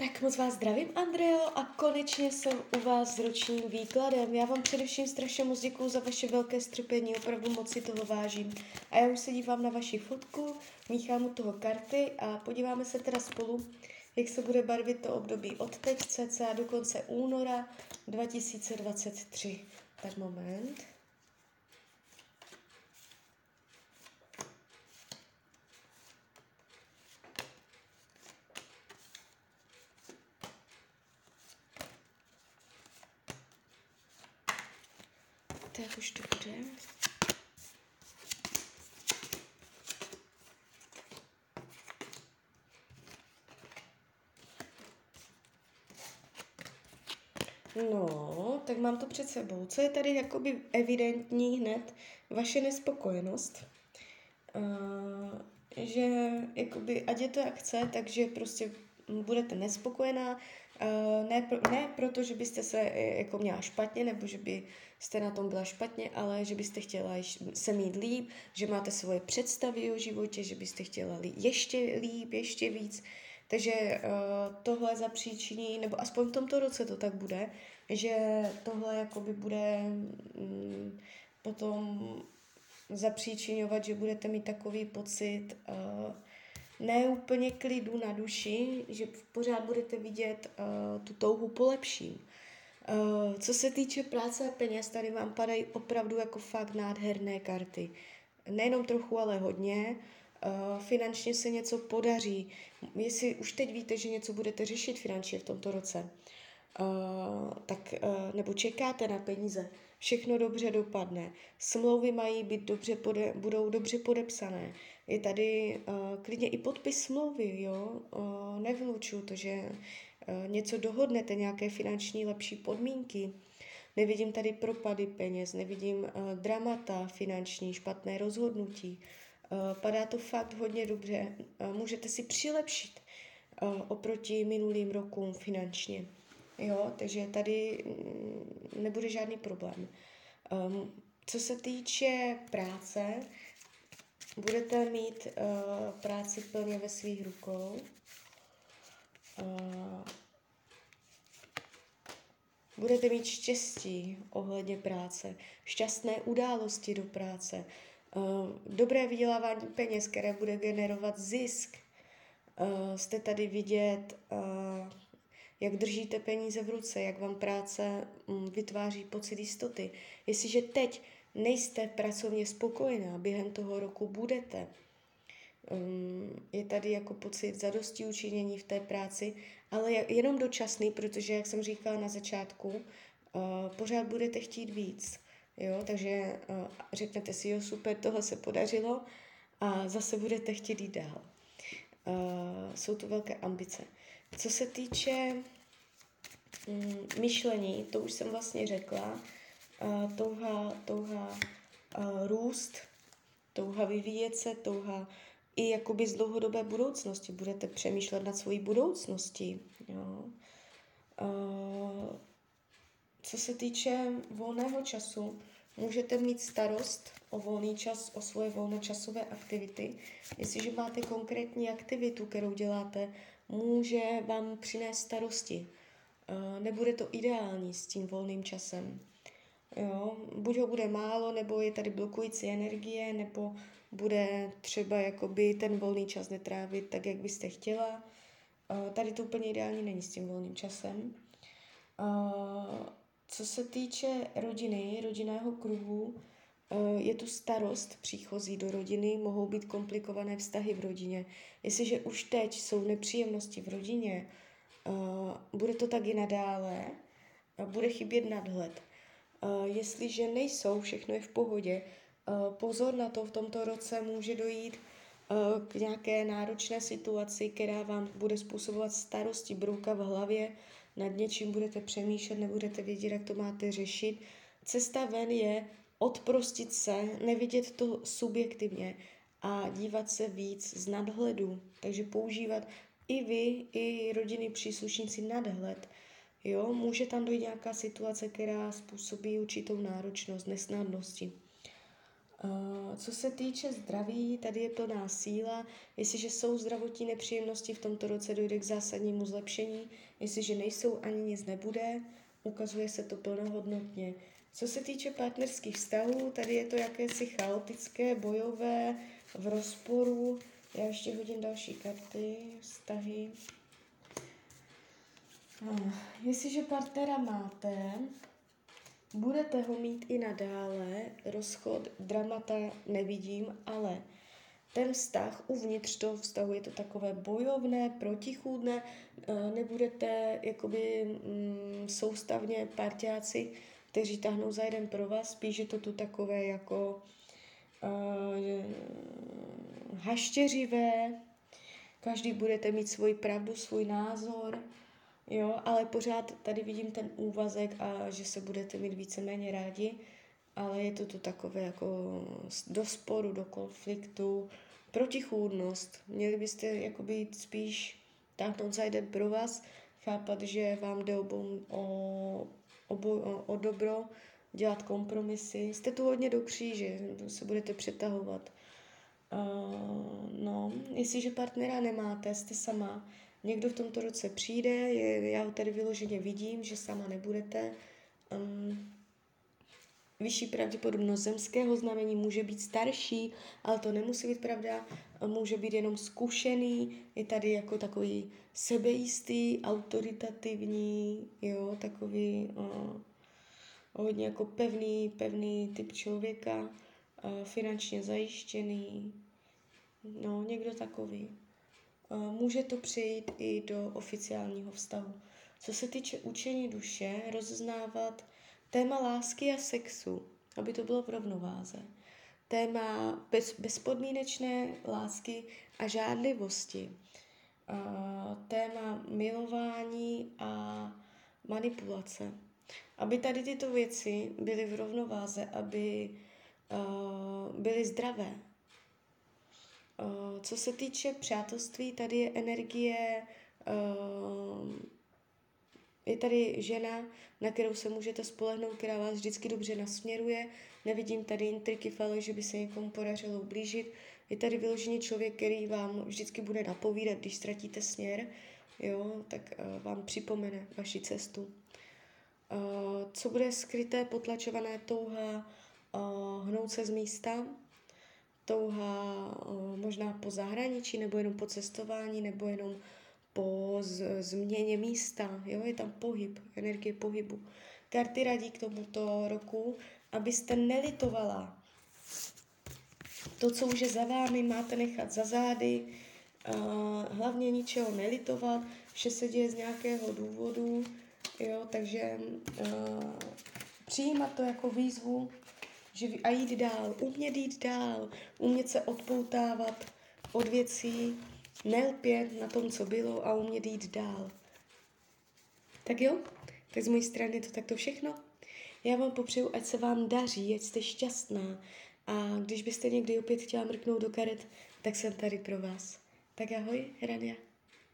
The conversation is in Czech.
Tak moc vás zdravím, Andreo, a konečně jsem u vás s ročním výkladem. Já vám především strašně moc děkuju za vaše velké strpení, opravdu moc si toho vážím. A já už se dívám na vaši fotku, míchám u toho karty a podíváme se teda spolu, jak se bude barvit to období od teď cca do konce února 2023. Tak moment. Tak už to bude. No, tak mám to před sebou. Co je tady jakoby evidentní hned? Vaše nespokojenost. Uh, že jakoby, ať je to jak chce, takže prostě budete nespokojená, ne, pro, ne proto, že byste se eh, jako měla špatně, nebo že byste na tom byla špatně, ale že byste chtěla se mít líp, že máte svoje představy o životě, že byste chtěla ještě líp, ještě víc. Takže uh, tohle zapříčiní, nebo aspoň v tomto roce to tak bude, že tohle jakoby bude um, potom zapříčinovat, že budete mít takový pocit, uh, ne úplně klidu na duši, že pořád budete vidět uh, tu touhu po lepším. Uh, co se týče práce a peněz, tady vám padají opravdu jako fakt nádherné karty. Nejenom trochu, ale hodně. Uh, finančně se něco podaří. Jestli už teď víte, že něco budete řešit finančně v tomto roce, uh, tak, uh, nebo čekáte na peníze, všechno dobře dopadne. Smlouvy mají být dobře pode, budou dobře podepsané. Je tady uh, klidně i podpis smlouvy, jo. Uh, nevylučuju to, že uh, něco dohodnete, nějaké finanční lepší podmínky. Nevidím tady propady peněz, nevidím uh, dramata finanční, špatné rozhodnutí. Uh, padá to fakt hodně dobře. Uh, můžete si přilepšit oproti minulým rokům finančně. Jo, takže tady mm, nebude žádný problém. Um, co se týče práce, budete mít uh, práci plně ve svých rukou. Uh, budete mít štěstí ohledně práce, šťastné události do práce, uh, dobré vydělávání peněz, které bude generovat zisk. Uh, jste tady vidět uh, jak držíte peníze v ruce, jak vám práce mm, vytváří pocit jistoty. Jestliže teď nejste pracovně spokojená, během toho roku budete. Um, je tady jako pocit zadosti učinění v té práci, ale jenom dočasný, protože, jak jsem říkala na začátku, uh, pořád budete chtít víc. Jo? Takže uh, řeknete si, jo, super, tohle se podařilo a zase budete chtít jít dál. Uh, jsou to velké ambice. Co se týče mm, myšlení, to už jsem vlastně řekla, uh, touha, touha uh, růst, touha vyvíjet se, touha i jakoby z dlouhodobé budoucnosti. Budete přemýšlet nad svojí budoucností. Jo. Uh, co se týče volného času, můžete mít starost o volný čas, o svoje volnočasové aktivity. Jestliže máte konkrétní aktivitu, kterou děláte, může vám přinést starosti. Uh, nebude to ideální s tím volným časem. Jo, buď ho bude málo, nebo je tady blokující energie, nebo bude třeba jakoby ten volný čas netrávit tak, jak byste chtěla. Uh, tady to úplně ideální není s tím volným časem. Co se týče rodiny, rodinného kruhu, uh, je tu starost příchozí do rodiny, mohou být komplikované vztahy v rodině. Jestliže už teď jsou nepříjemnosti v rodině, bude to tak i nadále, bude chybět nadhled. Jestliže nejsou, všechno je v pohodě, pozor na to, v tomto roce může dojít k nějaké náročné situaci, která vám bude způsobovat starosti, brouka v hlavě, nad něčím budete přemýšlet, nebudete vědět, jak to máte řešit. Cesta ven je odprostit se, nevidět to subjektivně a dívat se víc z nadhledu. Takže používat i vy, i rodiny příslušníci nadhled. Jo, může tam dojít nějaká situace, která způsobí určitou náročnost, nesnadnosti. Uh, co se týče zdraví, tady je plná síla. Jestliže jsou zdravotní nepříjemnosti, v tomto roce dojde k zásadnímu zlepšení. Jestliže nejsou, ani nic nebude. Ukazuje se to plnohodnotně. Co se týče partnerských vztahů, tady je to jakési chaotické, bojové, v rozporu. Já ještě hodím další karty, vztahy. Uh, jestliže partnera máte, Budete ho mít i nadále, rozchod, dramata nevidím, ale ten vztah uvnitř toho vztahu je to takové bojovné, protichůdné, eh, nebudete jakoby mm, soustavně partiáci, kteří tahnou za jeden pro vás, spíš je to tu takové jako uh, haštěřivé, každý budete mít svoji pravdu, svůj názor, Jo, ale pořád tady vidím ten úvazek a že se budete mít víceméně rádi, ale je to tu takové jako do sporu, do konfliktu, protichůdnost. Měli byste jako být spíš táhnout za jeden pro vás, chápat, že vám jde obou, o, obo, o, o dobro, dělat kompromisy. Jste tu hodně do kříže, se budete přetahovat. Uh, no, jestliže partnera nemáte, jste sama, Někdo v tomto roce přijde, je, já ho tady vyloženě vidím, že sama nebudete. Um, vyšší pravděpodobnost zemského znamení může být starší, ale to nemusí být pravda, může být jenom zkušený, je tady jako takový sebejistý, autoritativní, jo, takový uh, hodně jako pevný, pevný typ člověka, uh, finančně zajištěný, no, někdo takový. Může to přejít i do oficiálního vztahu. Co se týče učení duše, rozeznávat téma lásky a sexu, aby to bylo v rovnováze. Téma bez, bezpodmínečné lásky a žádlivosti. Téma milování a manipulace. Aby tady tyto věci byly v rovnováze, aby byly zdravé, Eh, co se týče přátelství, tady je energie, eh, je tady žena, na kterou se můžete spolehnout, která vás vždycky dobře nasměruje. Nevidím tady intriky, ale že by se někomu podařilo ublížit. Je tady vyložený člověk, který vám vždycky bude napovídat, když ztratíte směr, jo, tak uh, vám připomene vaši cestu. Co bude skryté, potlačované touha uh, hnout se z místa, touha možná po zahraničí, nebo jenom po cestování, nebo jenom po z, změně místa. Jo, je tam pohyb, energie pohybu. Karty radí k tomuto roku, abyste nelitovala. To, co už je za vámi, máte nechat za zády, hlavně ničeho nelitovat, vše se děje z nějakého důvodu, jo, takže uh, přijímat to jako výzvu, že a jít dál, umět jít dál, umět se odpoutávat od věcí, nelpět na tom, co bylo a umět jít dál. Tak jo, tak z mojí strany to takto všechno. Já vám popřeju, ať se vám daří, ať jste šťastná a když byste někdy opět chtěla mrknout do karet, tak jsem tady pro vás. Tak ahoj, Rania.